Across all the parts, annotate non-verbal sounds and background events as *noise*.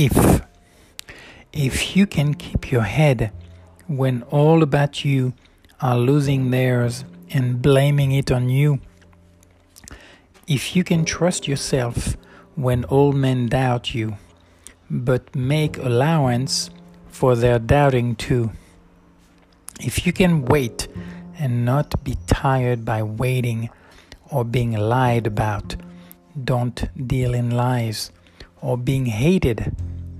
if. If you can keep your head when all about you are losing theirs and blaming it on you, if you can trust yourself when all men doubt you, but make allowance for their doubting too, if you can wait and not be tired by waiting or being lied about, don't deal in lies, or being hated,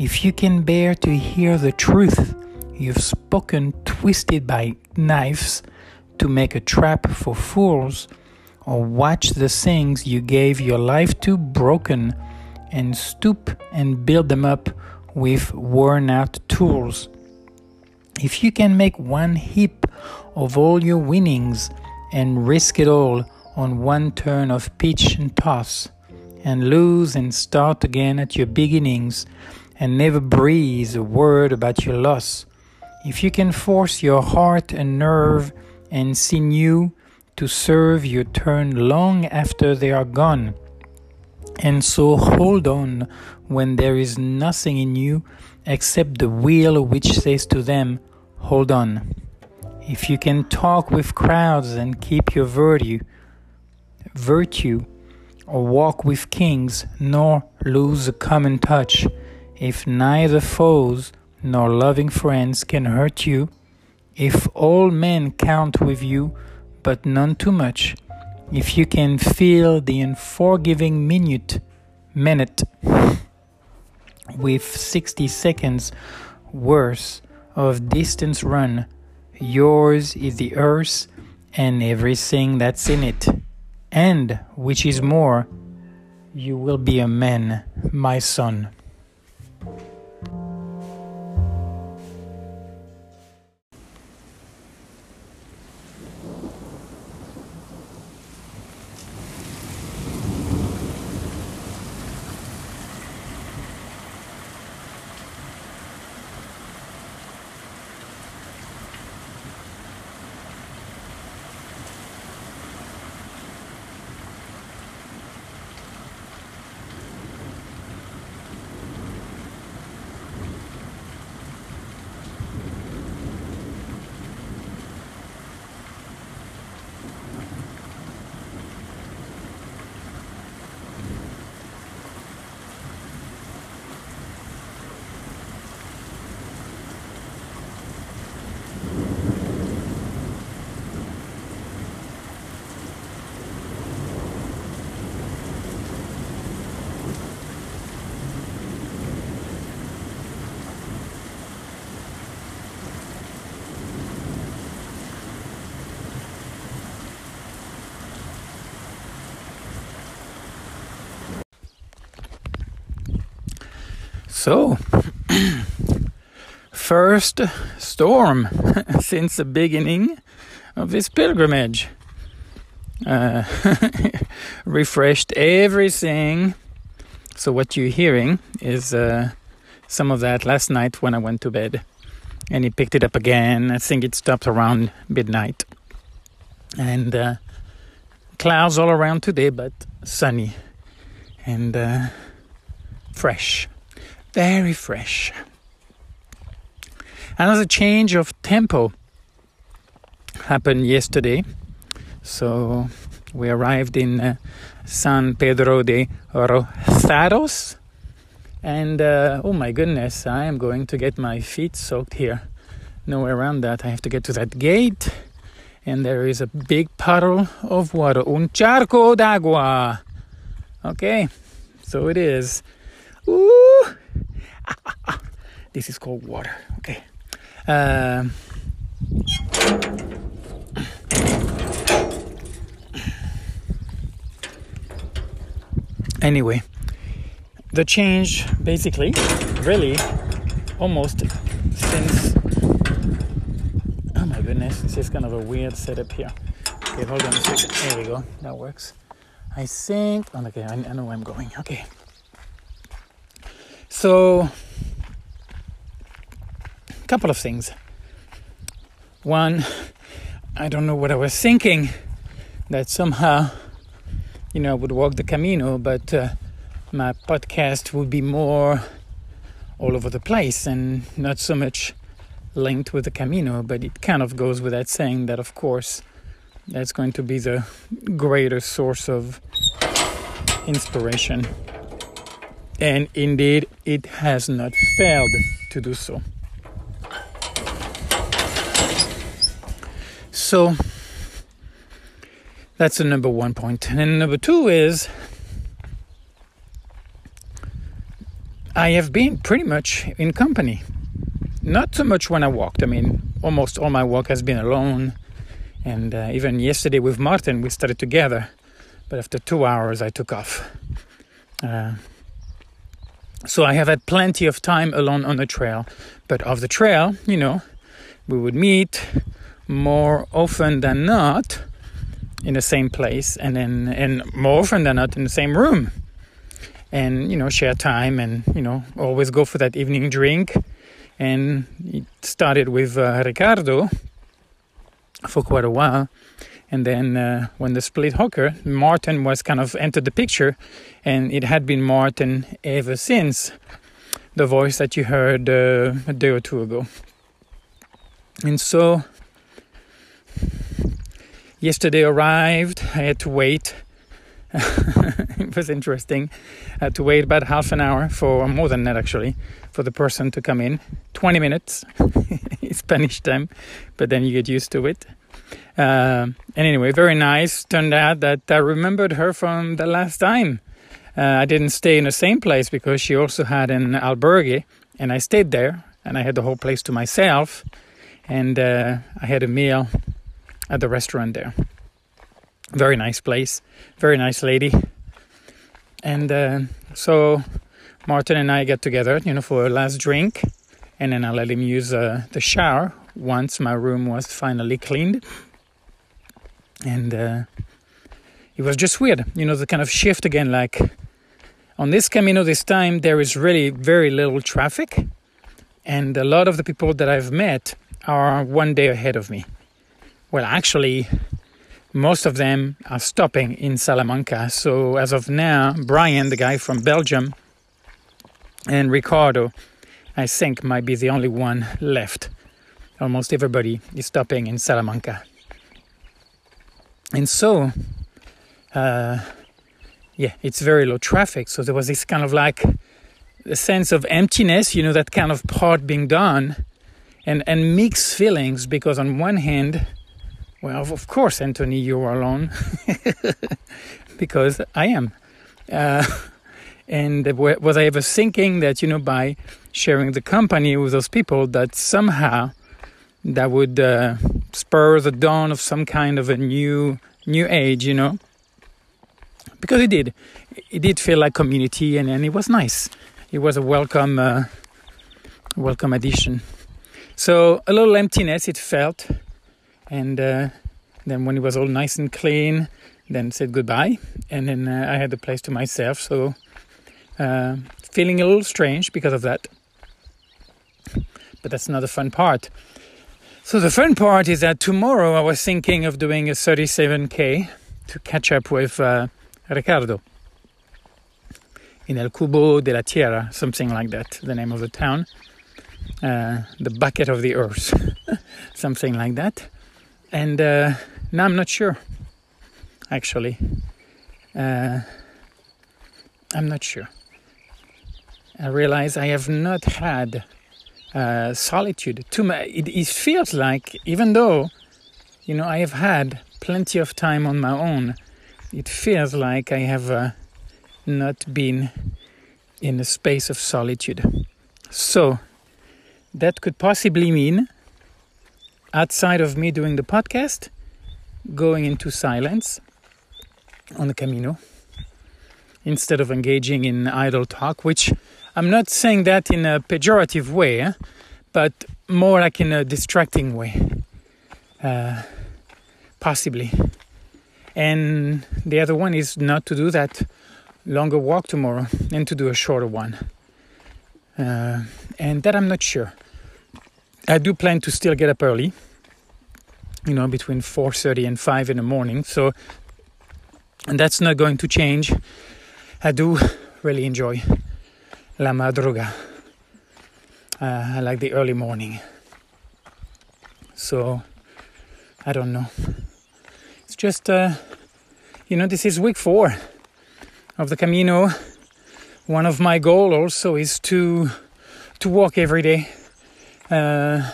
If you can bear to hear the truth, you've spoken twisted by knives to make a trap for fools, or watch the things you gave your life to broken and stoop and build them up with worn out tools. If you can make one heap of all your winnings and risk it all on one turn of pitch and toss, and lose and start again at your beginnings, and never breathe a word about your loss, if you can force your heart and nerve and sinew to serve your turn long after they are gone, and so hold on when there is nothing in you except the will which says to them, Hold on. If you can talk with crowds and keep your virtue, virtue, or walk with kings, nor lose a common touch, if neither foes nor loving friends can hurt you, if all men count with you, but none too much, if you can feel the unforgiving minute, minute, *laughs* with 60 seconds worse of distance run, yours is the earth and everything that's in it. And, which is more, you will be a man, my son. So, *clears throat* first storm *laughs* since the beginning of this pilgrimage. Uh, *laughs* refreshed everything. So, what you're hearing is uh, some of that last night when I went to bed. And he picked it up again. I think it stopped around midnight. And uh, clouds all around today, but sunny and uh, fresh very fresh. Another change of tempo happened yesterday. So we arrived in uh, San Pedro de Rozados. And uh, oh my goodness, I am going to get my feet soaked here. No way around that. I have to get to that gate. And there is a big puddle of water. Un charco d'agua. Okay, so it is. Ooh, this is called water. Okay. Um, anyway, the change basically, really, almost since. Oh my goodness, this is kind of a weird setup here. Okay, hold on a second. There we go. That works. I think. Oh, okay, I, I know where I'm going. Okay. So, a couple of things. One, I don't know what I was thinking that somehow, you know, I would walk the Camino, but uh, my podcast would be more all over the place and not so much linked with the Camino, but it kind of goes without saying that, of course, that's going to be the greater source of inspiration. And indeed, it has not failed to do so. So, that's the number one point. And number two is I have been pretty much in company. Not so much when I walked. I mean, almost all my walk has been alone. And uh, even yesterday with Martin, we started together. But after two hours, I took off. Uh, so I have had plenty of time alone on the trail. But off the trail, you know, we would meet more often than not in the same place and then and more often than not in the same room and you know share time and you know always go for that evening drink and it started with uh, ricardo for quite a while and then uh, when the split hooker martin was kind of entered the picture and it had been martin ever since the voice that you heard uh, a day or two ago. And so yesterday arrived i had to wait. *laughs* It was interesting. Uh, to wait about half an hour for more than that actually for the person to come in. 20 minutes. *laughs* Spanish time but then you get used to it uh, and anyway very nice turned out that i remembered her from the last time uh, i didn't stay in the same place because she also had an albergue and i stayed there and i had the whole place to myself and uh, i had a meal at the restaurant there very nice place, very nice lady. And uh, so Martin and I get together, you know, for a last drink, and then I let him use uh, the shower once my room was finally cleaned. And uh, it was just weird, you know, the kind of shift again. Like on this Camino this time, there is really very little traffic, and a lot of the people that I've met are one day ahead of me. Well, actually, most of them are stopping in Salamanca. So as of now, Brian, the guy from Belgium, and Ricardo, I think, might be the only one left. Almost everybody is stopping in Salamanca. And so, uh, yeah, it's very low traffic. So there was this kind of like a sense of emptiness, you know, that kind of part being done, and, and mixed feelings because on one hand, well, of course, Anthony, you are alone *laughs* because I am. Uh, *laughs* and was I ever thinking that, you know, by sharing the company with those people, that somehow that would uh, spur the dawn of some kind of a new new age, you know? Because it did. It did feel like community and, and it was nice. It was a welcome, uh, welcome addition. So a little emptiness it felt and uh, then when it was all nice and clean then said goodbye and then uh, i had the place to myself so uh, feeling a little strange because of that but that's not the fun part so the fun part is that tomorrow i was thinking of doing a 37k to catch up with uh, ricardo in el cubo de la tierra something like that the name of the town uh, the bucket of the earth *laughs* something like that and uh, now I'm not sure. Actually, uh, I'm not sure. I realize I have not had uh, solitude. Too much. It, it feels like, even though, you know, I have had plenty of time on my own, it feels like I have uh, not been in a space of solitude. So that could possibly mean outside of me doing the podcast, going into silence on the Camino instead of engaging in idle talk, which I'm not saying that in a pejorative way, eh? but more like in a distracting way. uh, possibly. And the other one is not to do that longer walk tomorrow and to do a shorter one. Uh, and that I'm not sure. I do plan to still get up early, you know, between 4:30 and 5 in the morning. So, and that's not going to change. I do really enjoy la madruga. Uh, I like the early morning. So, I don't know. It's just, uh, you know, this is week four of the Camino. One of my goals also is to to walk every day. Uh,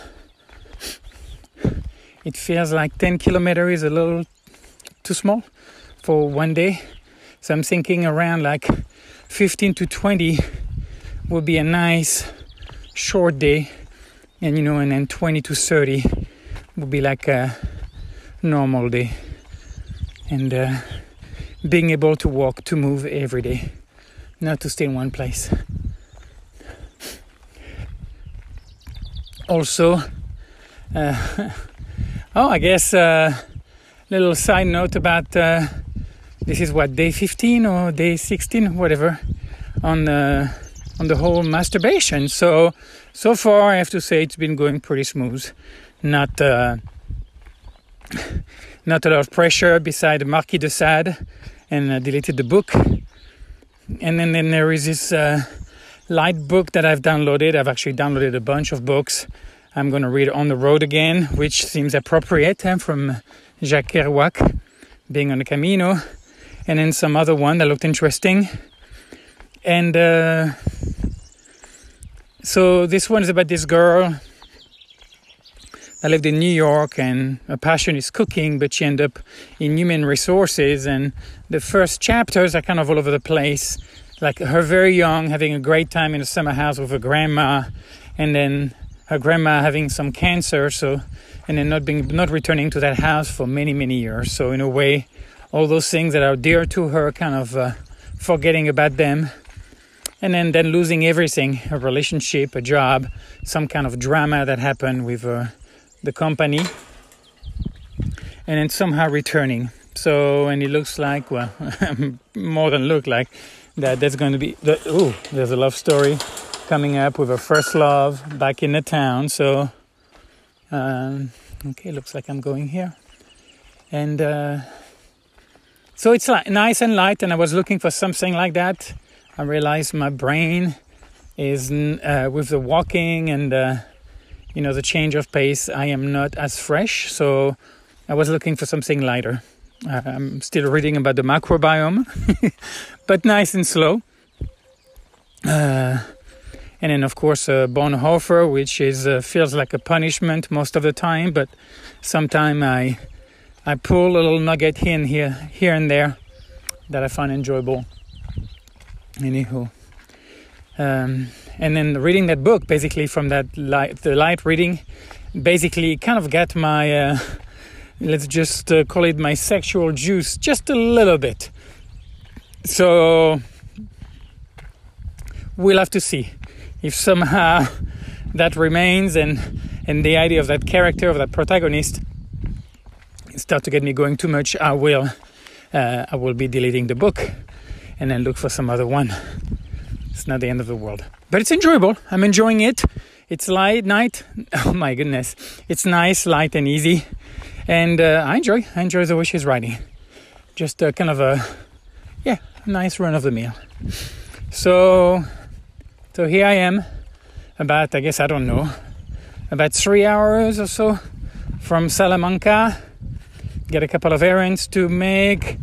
it feels like 10 kilometers is a little too small for one day. So I'm thinking around like 15 to 20 would be a nice short day. And you know, and then 20 to 30 would be like a normal day. And uh, being able to walk, to move every day, not to stay in one place. Also, uh, *laughs* oh, I guess a uh, little side note about uh, this is what day 15 or day 16, whatever, on the on the whole masturbation. So so far, I have to say it's been going pretty smooth. Not uh, not a lot of pressure beside Marquis de Sade, and uh, deleted the book. And then, then there is this uh, light book that I've downloaded. I've actually downloaded a bunch of books. I'm going to read On the Road Again, which seems appropriate eh, from Jacques Kerouac, being on the Camino, and then some other one that looked interesting. And uh, so this one is about this girl that lived in New York and her passion is cooking, but she ended up in human resources. And the first chapters are kind of all over the place like her very young, having a great time in a summer house with her grandma, and then her grandma having some cancer, so and then not being not returning to that house for many many years. So in a way, all those things that are dear to her, kind of uh, forgetting about them, and then then losing everything: a relationship, a job, some kind of drama that happened with uh, the company, and then somehow returning. So and it looks like well, *laughs* more than look like that there's going to be the, oh there's a love story coming up with a first love back in the town. So um, okay looks like i'm going here. And uh, so it's like nice and light and i was looking for something like that. I realized my brain is uh, with the walking and uh, you know the change of pace i am not as fresh. So i was looking for something lighter. Uh, I'm still reading about the microbiome, *laughs* but nice and slow. Uh, and then, of course, uh, Bonhoeffer, which is uh, feels like a punishment most of the time, but sometimes I I pull a little nugget here and here, here and there that I find enjoyable. Anywho, um, and then reading that book, basically from that light, the light reading, basically kind of got my uh, *laughs* let's just uh, call it my sexual juice just a little bit. So we'll have to see if somehow *laughs* that remains and and the idea of that character of that protagonist start to get me going too much. I will uh, I will be deleting the book and then look for some other one. It's not the end of the world, but it's enjoyable. I'm enjoying it. It's light night. *laughs* Oh my goodness, it's nice, light, and easy and uh, I enjoy I enjoy the way she's writing. Just a, kind of a yeah, nice run of the mill. So so here I am, about I guess I don't know, about three hours or so from Salamanca. Get a couple of errands to make.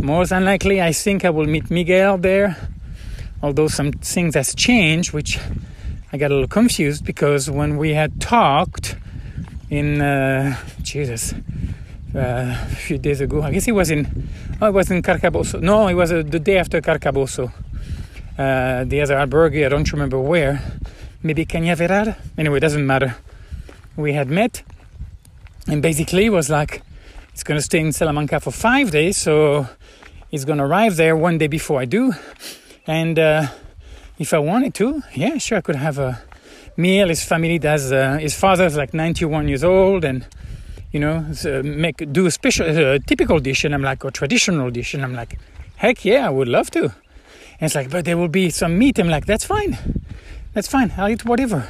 More than likely, I think I will meet Miguel there. Although some things has changed, which I got a little confused because when we had talked in uh, Jesus uh, a few days ago. I guess it was in oh, it was in Carcaboso. No, it was uh, the day after Carcaboso. Uh, the other albergue, I don't remember where. Maybe Cañaveral. Anyway, it doesn't matter. We had met, and basically it was like it's gonna stay in Salamanca for five days, so it's gonna arrive there one day before I do, and uh, if I wanted to, yeah, sure, I could have a meal. His family does. Uh, his father's like 91 years old, and you know, uh, make do a special, uh, typical dish, and I'm like, or traditional dish, and I'm like, heck yeah, I would love to. And it's like, but there will be some meat. I'm like, that's fine, that's fine. I'll eat whatever.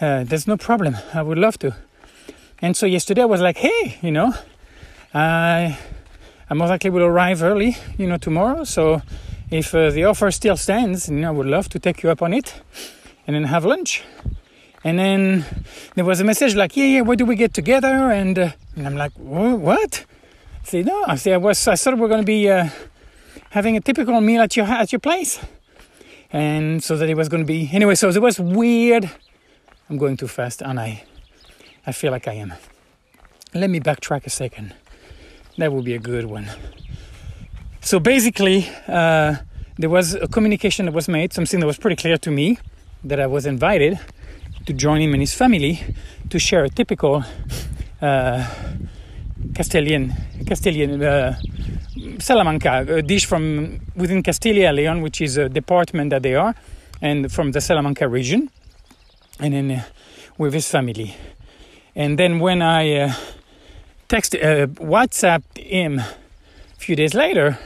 Uh, there's no problem. I would love to. And so yesterday I was like, hey, you know, I I most likely will arrive early, you know, tomorrow. So if uh, the offer still stands, you know, I would love to take you up on it, and then have lunch. And then there was a message like, yeah, yeah, where do we get together? And, uh, and I'm like, what? I said, no. I said, I, was, I thought we are going to be uh, having a typical meal at your, at your place. And so that it was going to be, anyway, so it was weird. I'm going too fast, and I, I feel like I am. Let me backtrack a second. That would be a good one. So basically, uh, there was a communication that was made, something that was pretty clear to me that I was invited to join him and his family to share a typical uh, Castilian Castilian uh, Salamanca, a dish from within Castilla Leon, which is a department that they are, and from the Salamanca region, and then uh, with his family. And then when I texted, uh, him a few days later,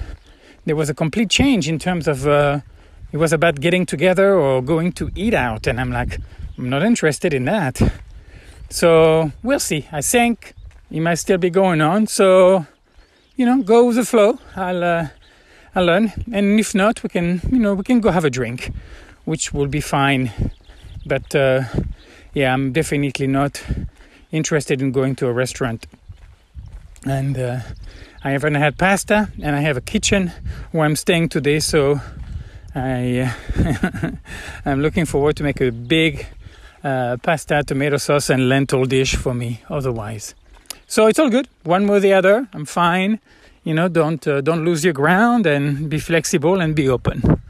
there was a complete change in terms of uh, it was about getting together or going to eat out, and I'm like, I'm not interested in that. So we'll see. I think it might still be going on. So you know, go with the flow. I'll uh, I'll learn, and if not, we can you know we can go have a drink, which will be fine. But uh, yeah, I'm definitely not interested in going to a restaurant. And uh, I haven't had pasta, and I have a kitchen where I'm staying today, so I *laughs* I'm looking forward to make a big uh, pasta, tomato sauce, and lentil dish for me. Otherwise, so it's all good. One way or the other, I'm fine. You know, don't uh, don't lose your ground and be flexible and be open.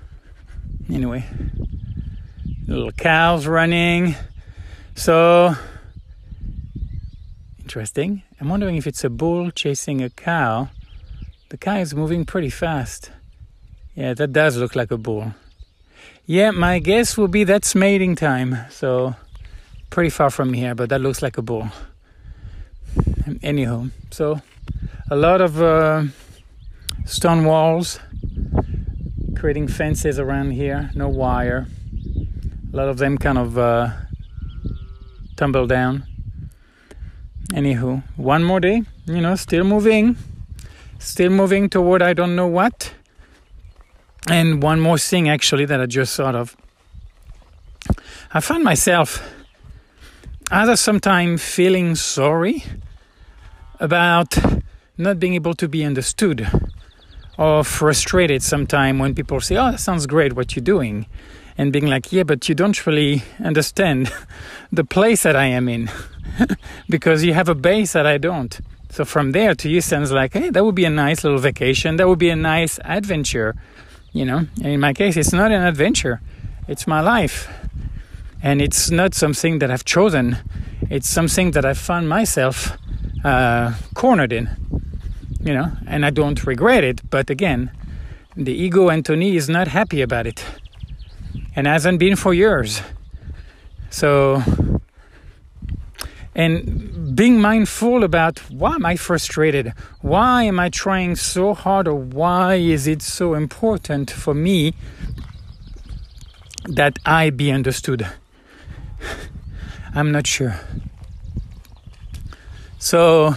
Anyway, little cows running. So interesting. I'm wondering if it's a bull chasing a cow. The cow is moving pretty fast. Yeah, that does look like a bull. Yeah, my guess will be that's mating time. So pretty far from here, but that looks like a bull. Anyhow, so a lot of uh, stone walls, creating fences around here, no wire. A lot of them kind of uh, tumble down. Anywho, one more day, you know, still moving, still moving toward I don't know what. And one more thing, actually, that I just thought of. I find myself either sometimes feeling sorry about not being able to be understood or frustrated sometimes when people say, Oh, that sounds great what you're doing. And being like, Yeah, but you don't really understand *laughs* the place that I am in *laughs* because you have a base that I don't. So from there to you sounds like, Hey, that would be a nice little vacation. That would be a nice adventure. You know, and in my case, it's not an adventure, it's my life and it's not something that I've chosen. It's something that I found myself uh, cornered in, you know, and I don't regret it. But again, the ego Anthony is not happy about it, and hasn't been for years. So, and being mindful about why am I frustrated? Why am I trying so hard, or why is it so important for me that I be understood? *sighs* I'm not sure. So,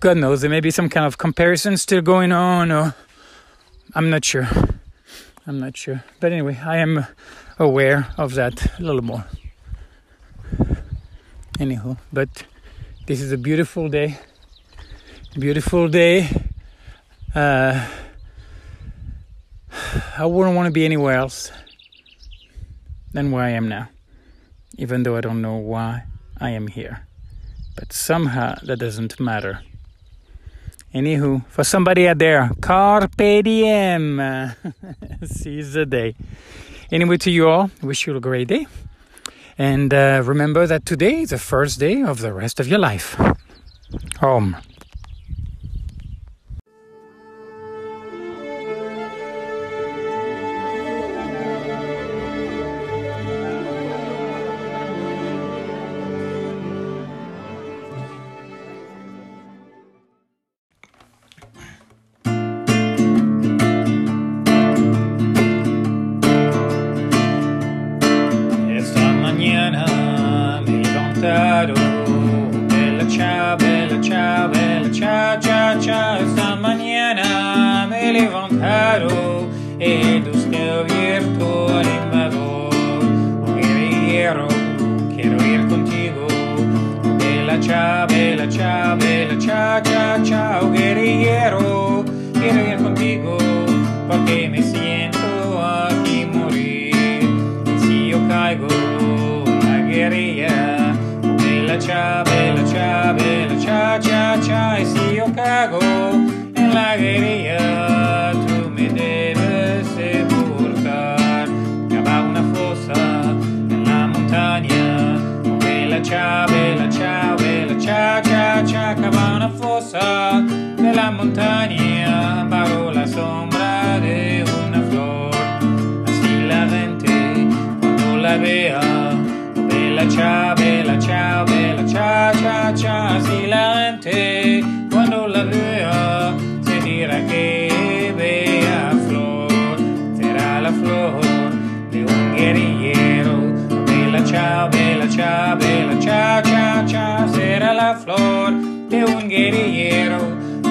God knows, there may be some kind of comparison still going on, or I'm not sure. I'm not sure. But anyway, I am aware of that a little more. Anyhow, but this is a beautiful day. Beautiful day. Uh, I wouldn't want to be anywhere else than where I am now even though I don't know why I am here. But somehow that doesn't matter. Anywho, for somebody out there, carpe diem. *laughs* Seize the day. Anyway, to you all, wish you a great day. And uh, remember that today is the first day of the rest of your life. Home. Bella cha, bella cha, bella cha, cha, cha, y si yo cago en la guerrilla, tú me debes sepultar. Cava una fossa en la montaña, bella cha, bella cha, bella cha, cha, cha, cava una fossa nella montagna bajo la sombra de una flor. Así la gente cuando la vea, bella cha, chave, la chave, la cha, cha, cha, será la flor de un guerrillero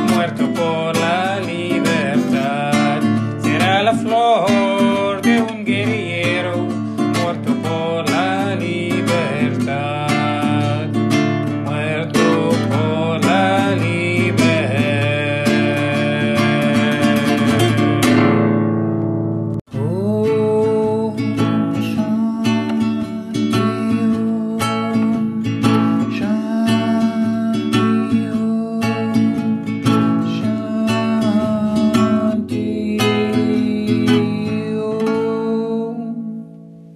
muerto por la libertad. Será la flor.